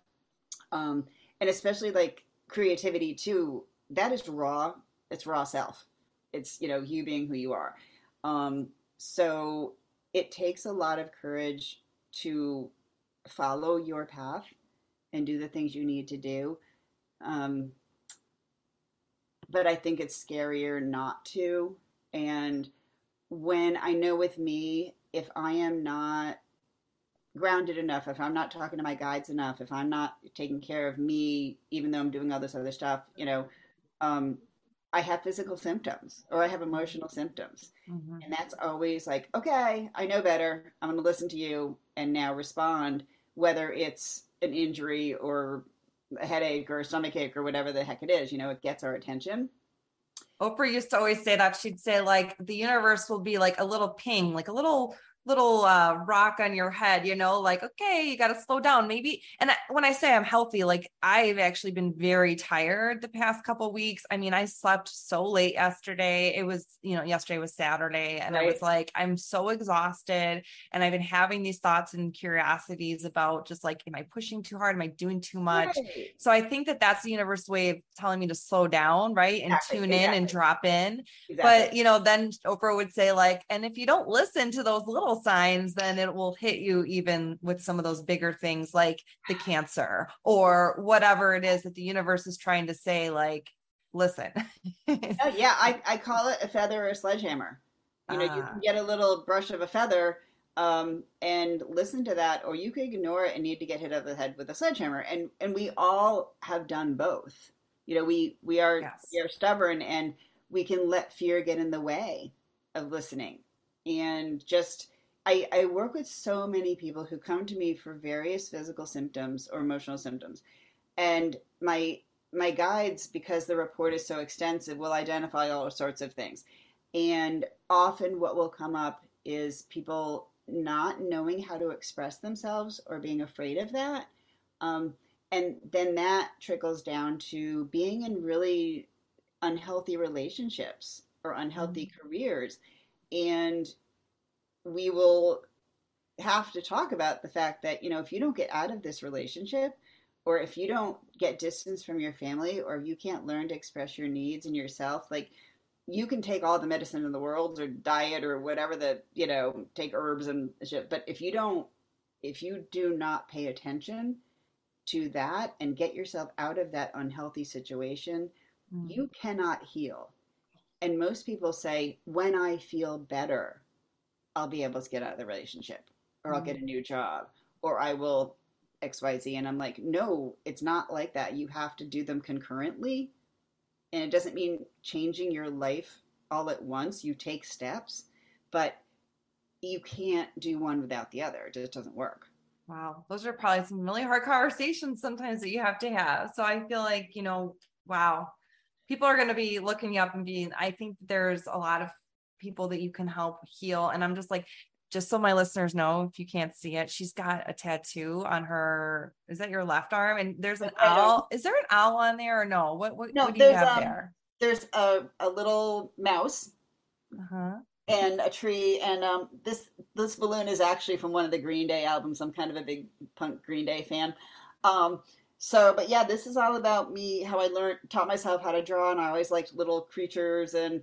um and especially like creativity too that is raw it's raw self it's you know you being who you are. Um so it takes a lot of courage to follow your path and do the things you need to do. Um but i think it's scarier not to. And when I know with me, if I am not grounded enough, if I'm not talking to my guides enough, if I'm not taking care of me, even though I'm doing all this other stuff, you know, um, I have physical symptoms or I have emotional symptoms. Mm-hmm. And that's always like, okay, I know better. I'm going to listen to you and now respond, whether it's an injury or a headache or a stomach ache or whatever the heck it is. You know, it gets our attention. Oprah used to always say that she'd say like the universe will be like a little ping, like a little little uh, rock on your head, you know, like, okay, you got to slow down maybe. And when I say I'm healthy, like I've actually been very tired the past couple weeks. I mean, I slept so late yesterday. It was, you know, yesterday was Saturday and right. I was like, I'm so exhausted. And I've been having these thoughts and curiosities about just like, am I pushing too hard? Am I doing too much? Right. So I think that that's the universe way of telling me to slow down, right? And exactly. tune in exactly. and drop in. Exactly. But, you know, then Oprah would say like, and if you don't listen to those little signs, then it will hit you even with some of those bigger things like the cancer or whatever it is that the universe is trying to say, like, listen. oh, yeah, I, I call it a feather or a sledgehammer. You know, you can ah. get a little brush of a feather um, and listen to that, or you could ignore it and need to get hit over the head with a sledgehammer. And and we all have done both. You know, we we are yes. we are stubborn and we can let fear get in the way of listening and just I, I work with so many people who come to me for various physical symptoms or emotional symptoms. And my my guides, because the report is so extensive, will identify all sorts of things. And often what will come up is people not knowing how to express themselves or being afraid of that. Um, and then that trickles down to being in really unhealthy relationships or unhealthy mm-hmm. careers. And we will have to talk about the fact that, you know, if you don't get out of this relationship, or if you don't get distance from your family, or you can't learn to express your needs and yourself, like you can take all the medicine in the world or diet or whatever the, you know, take herbs and shit. But if you don't, if you do not pay attention to that and get yourself out of that unhealthy situation, mm. you cannot heal. And most people say, when I feel better, I'll be able to get out of the relationship or I'll get a mm. new job or I will XYZ. And I'm like, no, it's not like that. You have to do them concurrently. And it doesn't mean changing your life all at once. You take steps, but you can't do one without the other. It just doesn't work. Wow. Those are probably some really hard conversations sometimes that you have to have. So I feel like, you know, wow, people are going to be looking you up and being, I think there's a lot of people that you can help heal. And I'm just like, just so my listeners know, if you can't see it, she's got a tattoo on her. Is that your left arm? And there's an owl. Is there an owl on there or no? What what, no, what do you have um, there? There's a, a little mouse. Uh-huh. And a tree, and um, this this balloon is actually from one of the Green Day albums. I'm kind of a big punk Green Day fan. Um, so, but yeah, this is all about me, how I learned, taught myself how to draw, and I always liked little creatures and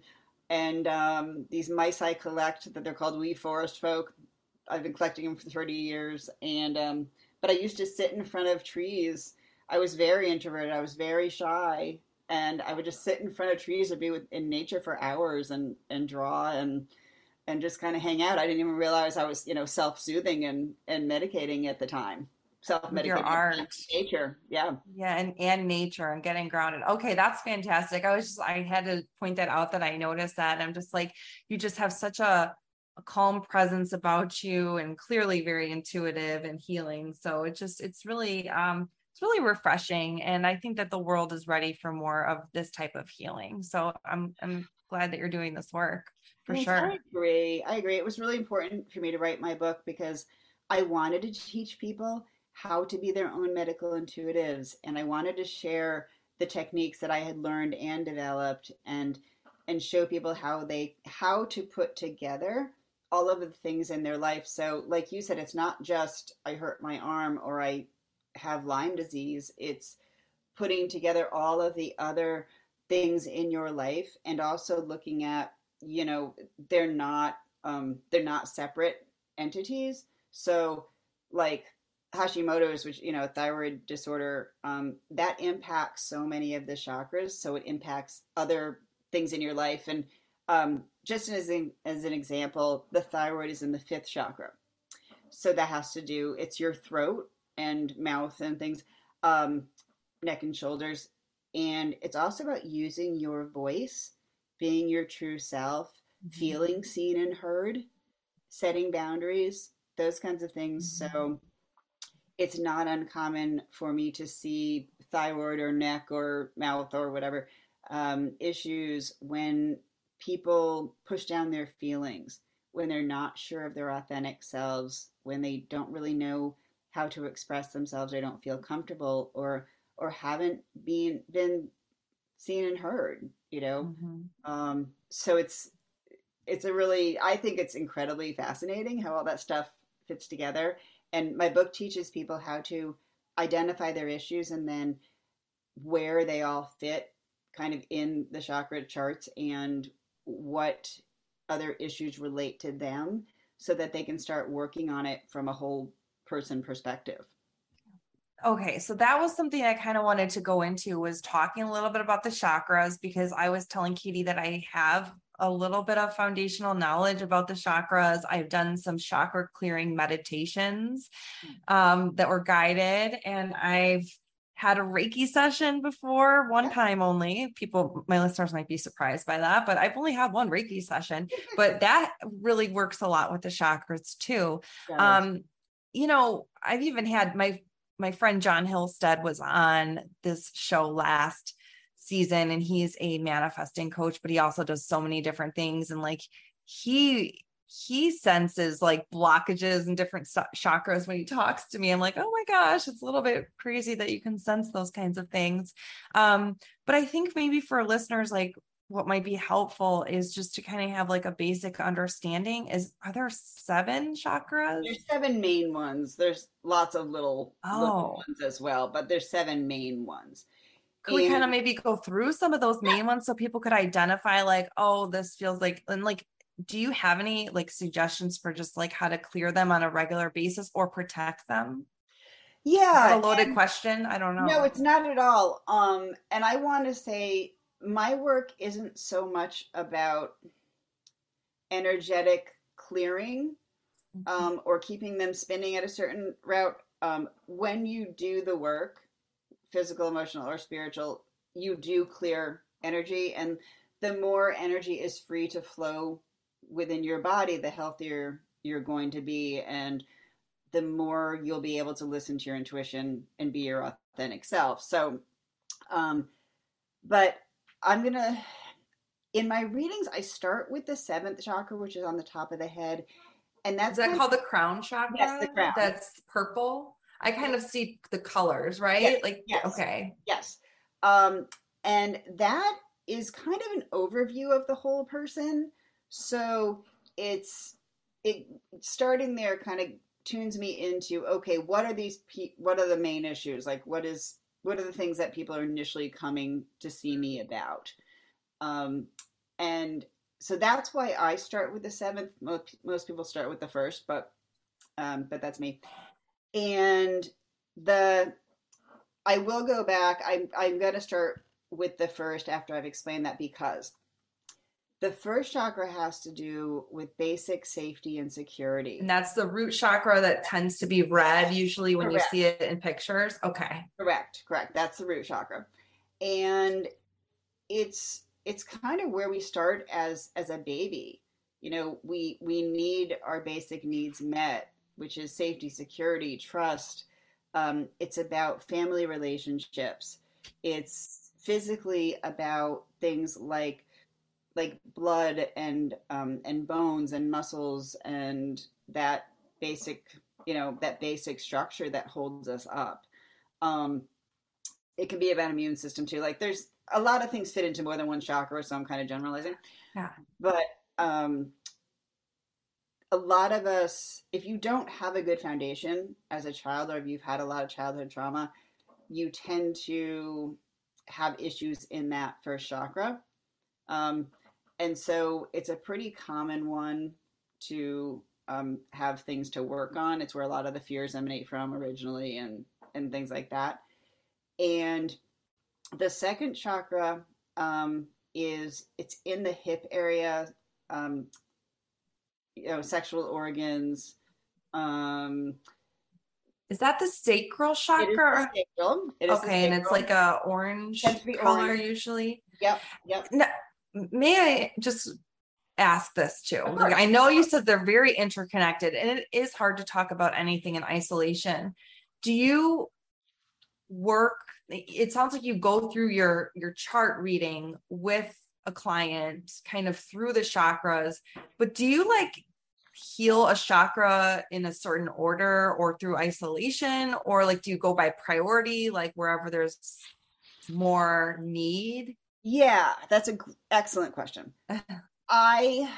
and um, these mice I collect that they're called wee forest folk. I've been collecting them for 30 years, and um, but I used to sit in front of trees. I was very introverted. I was very shy, and I would just sit in front of trees or be with, in nature for hours and and draw and and just kind of hang out. I didn't even realize I was you know self soothing and and medicating at the time. Self medicating. Your art, nature, yeah, yeah, and and nature and getting grounded. Okay, that's fantastic. I was just I had to point that out that I noticed that. I'm just like you just have such a a calm presence about you and clearly very intuitive and healing so it just it's really um it's really refreshing and i think that the world is ready for more of this type of healing so i'm i'm glad that you're doing this work for yes, sure i agree i agree it was really important for me to write my book because i wanted to teach people how to be their own medical intuitives and i wanted to share the techniques that i had learned and developed and and show people how they how to put together all of the things in their life. So, like you said, it's not just I hurt my arm or I have Lyme disease. It's putting together all of the other things in your life and also looking at, you know, they're not um, they're not separate entities. So, like Hashimoto's, which you know, thyroid disorder, um, that impacts so many of the chakras. So it impacts other things in your life, and um, just as an, as an example, the thyroid is in the fifth chakra. So that has to do, it's your throat and mouth and things, um, neck and shoulders. And it's also about using your voice, being your true self, mm-hmm. feeling seen and heard, setting boundaries, those kinds of things. Mm-hmm. So it's not uncommon for me to see thyroid or neck or mouth or whatever um, issues when people push down their feelings when they're not sure of their authentic selves, when they don't really know how to express themselves or don't feel comfortable or or haven't been been seen and heard, you know. Mm-hmm. Um, so it's it's a really I think it's incredibly fascinating how all that stuff fits together. And my book teaches people how to identify their issues and then where they all fit kind of in the chakra charts and what other issues relate to them so that they can start working on it from a whole person perspective. Okay, so that was something I kind of wanted to go into was talking a little bit about the chakras because I was telling Katie that I have a little bit of foundational knowledge about the chakras. I've done some chakra clearing meditations hmm. um, that were guided, and I've had a Reiki session before, one time only. People, my listeners might be surprised by that, but I've only had one Reiki session. but that really works a lot with the chakras too. Um, you know, I've even had my my friend John Hillstead was on this show last season, and he's a manifesting coach, but he also does so many different things. And like he he senses like blockages and different chakras when he talks to me. I'm like, oh my gosh, it's a little bit crazy that you can sense those kinds of things. Um, but I think maybe for listeners, like what might be helpful is just to kind of have like a basic understanding is are there seven chakras there's seven main ones there's lots of little, oh. little ones as well but there's seven main ones could and, we kind of maybe go through some of those main yeah. ones so people could identify like oh this feels like and like do you have any like suggestions for just like how to clear them on a regular basis or protect them? Yeah. a loaded question. I don't know. No, it's not at all. Um, and I want to say my work isn't so much about energetic clearing mm-hmm. um, or keeping them spinning at a certain route. Um, when you do the work, physical, emotional, or spiritual, you do clear energy, and the more energy is free to flow within your body, the healthier you're going to be, and the more you'll be able to listen to your intuition and be your authentic self. So, um, but I'm gonna in my readings, I start with the seventh chakra, which is on the top of the head, and that's is that called of, the crown chakra. Yes, the crown. That's purple. I kind of see the colors, right? Yes, like yes, okay, yes, um, and that is kind of an overview of the whole person. So it's it starting there kind of tunes me into okay, what are these what are the main issues? Like what is what are the things that people are initially coming to see me about? Um, and so that's why I start with the seventh. Most, most people start with the first, but um, but that's me. And the I will go back. I'm I'm gonna start with the first after I've explained that because the first chakra has to do with basic safety and security. And that's the root chakra that tends to be red usually when correct. you see it in pictures. Okay. Correct, correct. That's the root chakra. And it's it's kind of where we start as as a baby. You know, we we need our basic needs met, which is safety, security, trust. Um, it's about family relationships. It's physically about things like like blood and um, and bones and muscles and that basic you know that basic structure that holds us up. Um, it can be about immune system too. Like there's a lot of things fit into more than one chakra so i'm kind of generalizing. Yeah. But um, a lot of us if you don't have a good foundation as a child or if you've had a lot of childhood trauma you tend to have issues in that first chakra. Um, and so it's a pretty common one to um, have things to work on. It's where a lot of the fears emanate from originally, and and things like that. And the second chakra um, is it's in the hip area, um, you know, sexual organs. Um, is that the sacral chakra? It is sacral. It is okay, and it's like a orange color orange. usually. Yep. Yep may I just ask this too? Like, I know you said they're very interconnected and it is hard to talk about anything in isolation. Do you work it sounds like you go through your your chart reading with a client kind of through the chakras, but do you like heal a chakra in a certain order or through isolation or like do you go by priority like wherever there's more need? Yeah, that's an excellent question. I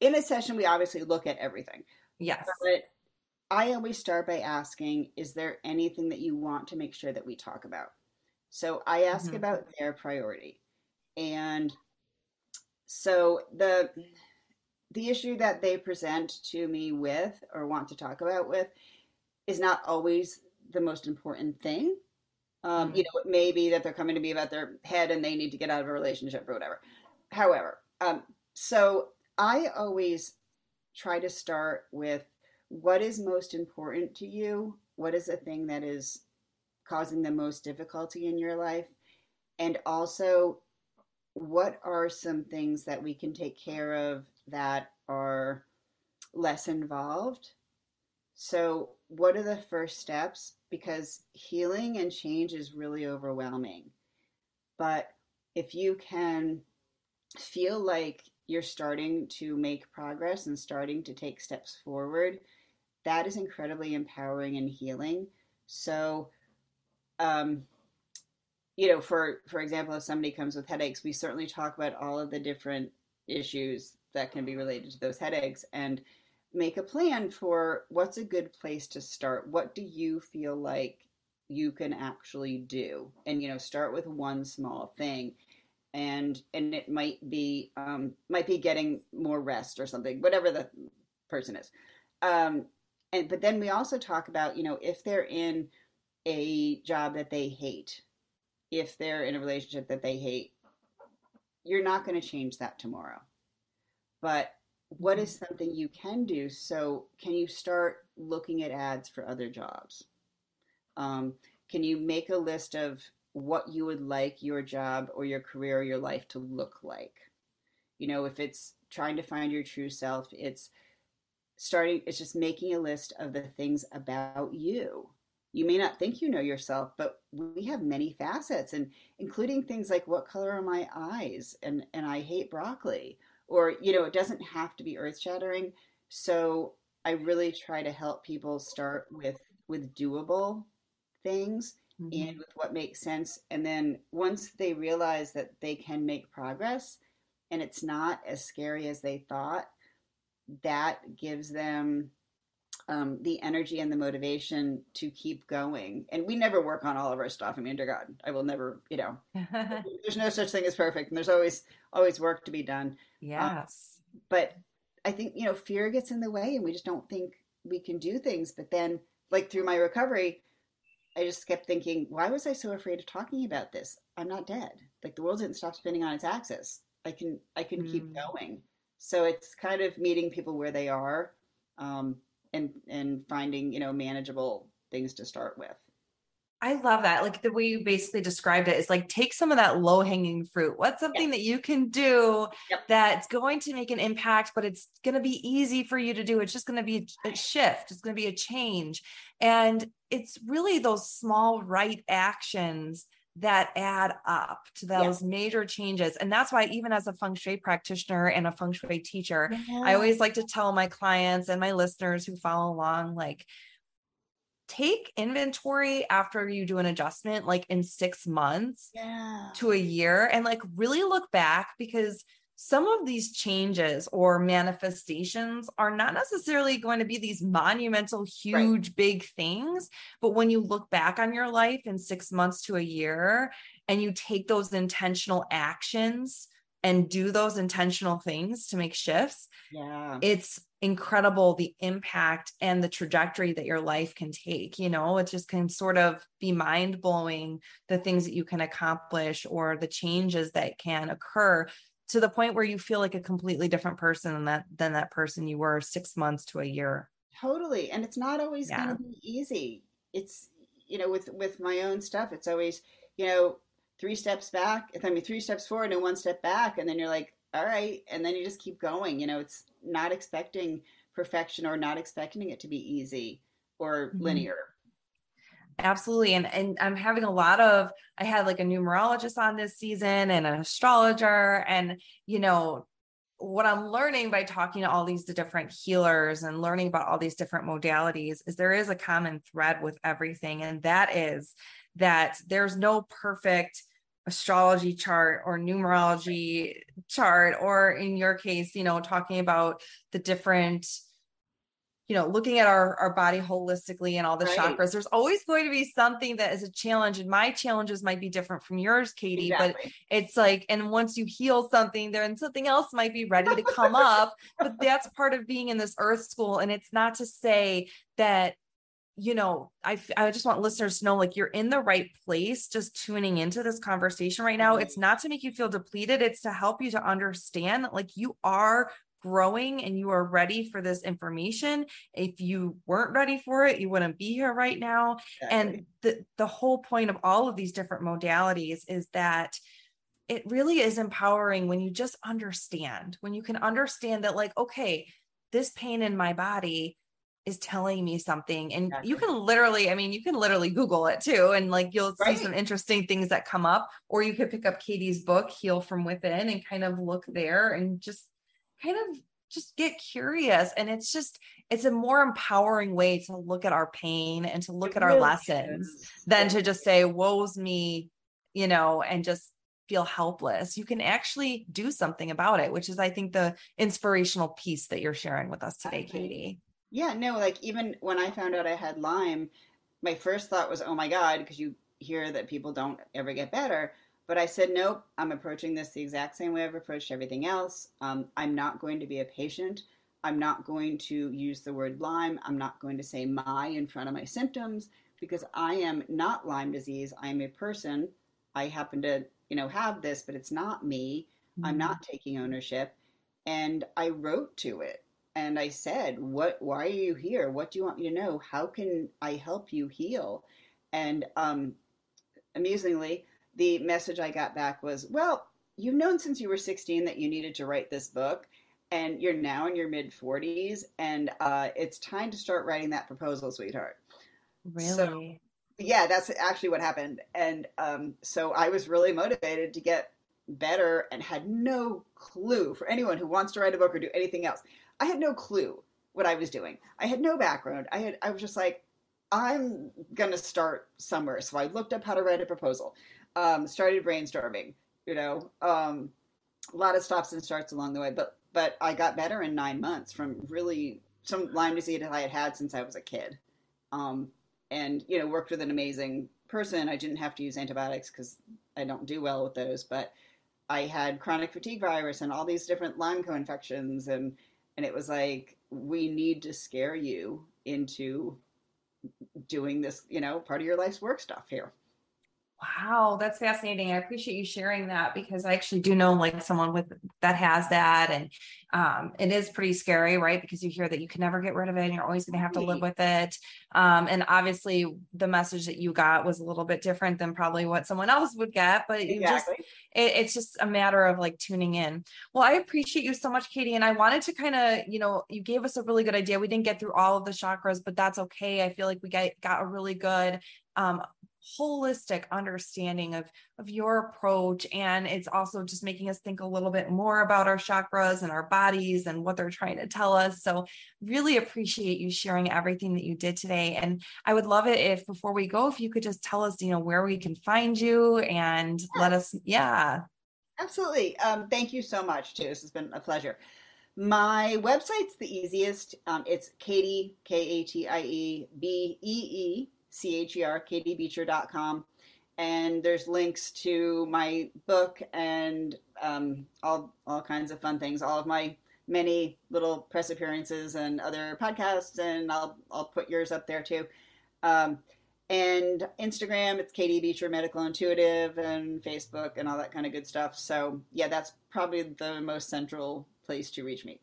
in a session we obviously look at everything. Yes. But I always start by asking, is there anything that you want to make sure that we talk about? So I ask mm-hmm. about their priority. And so the the issue that they present to me with or want to talk about with is not always the most important thing. Um, mm-hmm. You know, it may be that they're coming to me about their head and they need to get out of a relationship or whatever. However, um, so I always try to start with what is most important to you? What is the thing that is causing the most difficulty in your life? And also, what are some things that we can take care of that are less involved? So, what are the first steps? Because healing and change is really overwhelming. But if you can feel like you're starting to make progress and starting to take steps forward, that is incredibly empowering and healing. So, um, you know, for for example, if somebody comes with headaches, we certainly talk about all of the different issues that can be related to those headaches and make a plan for what's a good place to start. What do you feel like you can actually do? And you know, start with one small thing. And and it might be um, might be getting more rest or something, whatever the person is. Um, and but then we also talk about you know if they're in a job that they hate, if they're in a relationship that they hate, you're not going to change that tomorrow. But what is something you can do? So, can you start looking at ads for other jobs? Um, can you make a list of what you would like your job or your career or your life to look like? You know, if it's trying to find your true self, it's starting, it's just making a list of the things about you. You may not think you know yourself, but we have many facets and including things like what color are my eyes and and I hate broccoli or you know it doesn't have to be earth shattering so i really try to help people start with with doable things mm-hmm. and with what makes sense and then once they realize that they can make progress and it's not as scary as they thought that gives them um, the energy and the motivation to keep going. And we never work on all of our stuff. I mean, dear God, I will never, you know, there's no such thing as perfect, and there's always always work to be done. Um, yes. Um, but I think, you know, fear gets in the way and we just don't think we can do things. But then, like through my recovery, I just kept thinking, why was I so afraid of talking about this? I'm not dead. Like the world didn't stop spinning on its axis. I can I can mm. keep going. So it's kind of meeting people where they are, um, and and finding you know manageable things to start with. I love that. Like the way you basically described it is like take some of that low hanging fruit. What's something yes. that you can do yep. that's going to make an impact, but it's going to be easy for you to do? It's just going to be a shift, it's going to be a change. And it's really those small right actions that add up to those yeah. major changes. And that's why, even as a feng shui practitioner and a feng shui teacher, yeah. I always like to tell my clients and my listeners who follow along, like, take inventory after you do an adjustment like in 6 months yeah. to a year and like really look back because some of these changes or manifestations are not necessarily going to be these monumental huge right. big things but when you look back on your life in 6 months to a year and you take those intentional actions and do those intentional things to make shifts yeah it's incredible the impact and the trajectory that your life can take you know it just can sort of be mind blowing the things that you can accomplish or the changes that can occur to the point where you feel like a completely different person than that than that person you were 6 months to a year totally and it's not always yeah. going to be easy it's you know with with my own stuff it's always you know three steps back if i mean three steps forward and one step back and then you're like all right and then you just keep going you know it's not expecting perfection or not expecting it to be easy or mm-hmm. linear absolutely and and i'm having a lot of i had like a numerologist on this season and an astrologer and you know what i'm learning by talking to all these different healers and learning about all these different modalities is there is a common thread with everything and that is that there's no perfect astrology chart or numerology chart or in your case you know talking about the different you know looking at our our body holistically and all the right. chakras there's always going to be something that is a challenge and my challenges might be different from yours katie exactly. but it's like and once you heal something then something else might be ready to come up but that's part of being in this earth school and it's not to say that you know, I I just want listeners to know like you're in the right place just tuning into this conversation right now. Mm-hmm. It's not to make you feel depleted, it's to help you to understand that like you are growing and you are ready for this information. If you weren't ready for it, you wouldn't be here right now. Exactly. And the the whole point of all of these different modalities is that it really is empowering when you just understand, when you can understand that like okay, this pain in my body is telling me something and exactly. you can literally i mean you can literally google it too and like you'll right. see some interesting things that come up or you could pick up katie's book heal from within and kind of look there and just kind of just get curious and it's just it's a more empowering way to look at our pain and to look it at really our lessons is. than to just say woe's me you know and just feel helpless you can actually do something about it which is i think the inspirational piece that you're sharing with us today katie yeah, no, like even when I found out I had Lyme, my first thought was, oh my God, because you hear that people don't ever get better. But I said, nope, I'm approaching this the exact same way I've approached everything else. Um, I'm not going to be a patient. I'm not going to use the word Lyme. I'm not going to say my in front of my symptoms because I am not Lyme disease. I am a person. I happen to, you know, have this, but it's not me. Mm-hmm. I'm not taking ownership. And I wrote to it and I said, "What? Why are you here? What do you want me to know? How can I help you heal?" And um, amusingly, the message I got back was, "Well, you've known since you were 16 that you needed to write this book, and you're now in your mid 40s, and uh, it's time to start writing that proposal, sweetheart." Really? So, yeah, that's actually what happened, and um, so I was really motivated to get better and had no clue for anyone who wants to write a book or do anything else. I had no clue what I was doing. I had no background. I had I was just like, I'm gonna start somewhere. So I looked up how to write a proposal. Um, started brainstorming. You know, um, a lot of stops and starts along the way, but but I got better in nine months from really some Lyme disease I had had since I was a kid. Um, and you know, worked with an amazing person. I didn't have to use antibiotics because I don't do well with those, but I had chronic fatigue virus and all these different Lyme co-infections and and it was like we need to scare you into doing this, you know, part of your life's work stuff here. Wow, that's fascinating. I appreciate you sharing that because I actually do know like someone with that has that and um it is pretty scary, right? Because you hear that you can never get rid of it and you're always going to have to live with it. Um and obviously the message that you got was a little bit different than probably what someone else would get, but exactly. just it, it's just a matter of like tuning in. Well, I appreciate you so much Katie and I wanted to kind of, you know, you gave us a really good idea. We didn't get through all of the chakras, but that's okay. I feel like we got got a really good um holistic understanding of of your approach. And it's also just making us think a little bit more about our chakras and our bodies and what they're trying to tell us. So really appreciate you sharing everything that you did today. And i would love it if before we go if you could just tell us you know where we can find you and yeah. let us yeah. Absolutely. Um, thank you so much too. This has been a pleasure. My website's the easiest. Um, it's katie k-a-t-i-e b-e-e C-H-E-R, katiebeecher.com. And there's links to my book and um, all, all kinds of fun things, all of my many little press appearances and other podcasts, and I'll, I'll put yours up there too. Um, and Instagram, it's Katie Beecher Medical Intuitive, and Facebook, and all that kind of good stuff. So, yeah, that's probably the most central place to reach me.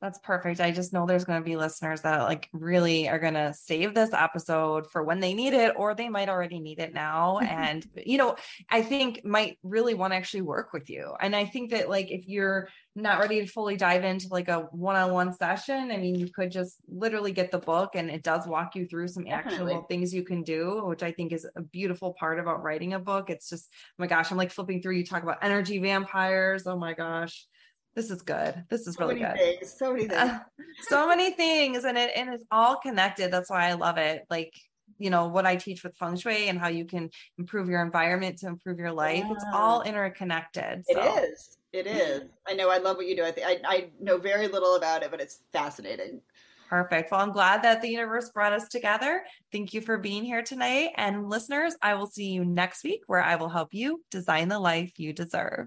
That's perfect. I just know there's going to be listeners that like really are going to save this episode for when they need it, or they might already need it now. and, you know, I think might really want to actually work with you. And I think that like if you're not ready to fully dive into like a one on one session, I mean, you could just literally get the book and it does walk you through some Definitely. actual things you can do, which I think is a beautiful part about writing a book. It's just, oh my gosh, I'm like flipping through. You talk about energy vampires. Oh my gosh this is good. This is so really good. Things, so many things. so many things. And it and it's all connected. That's why I love it. Like, you know, what I teach with feng shui and how you can improve your environment to improve your life. Yeah. It's all interconnected. So. It is. It is. I know. I love what you do. I, th- I, I know very little about it, but it's fascinating. Perfect. Well, I'm glad that the universe brought us together. Thank you for being here tonight. And listeners, I will see you next week where I will help you design the life you deserve.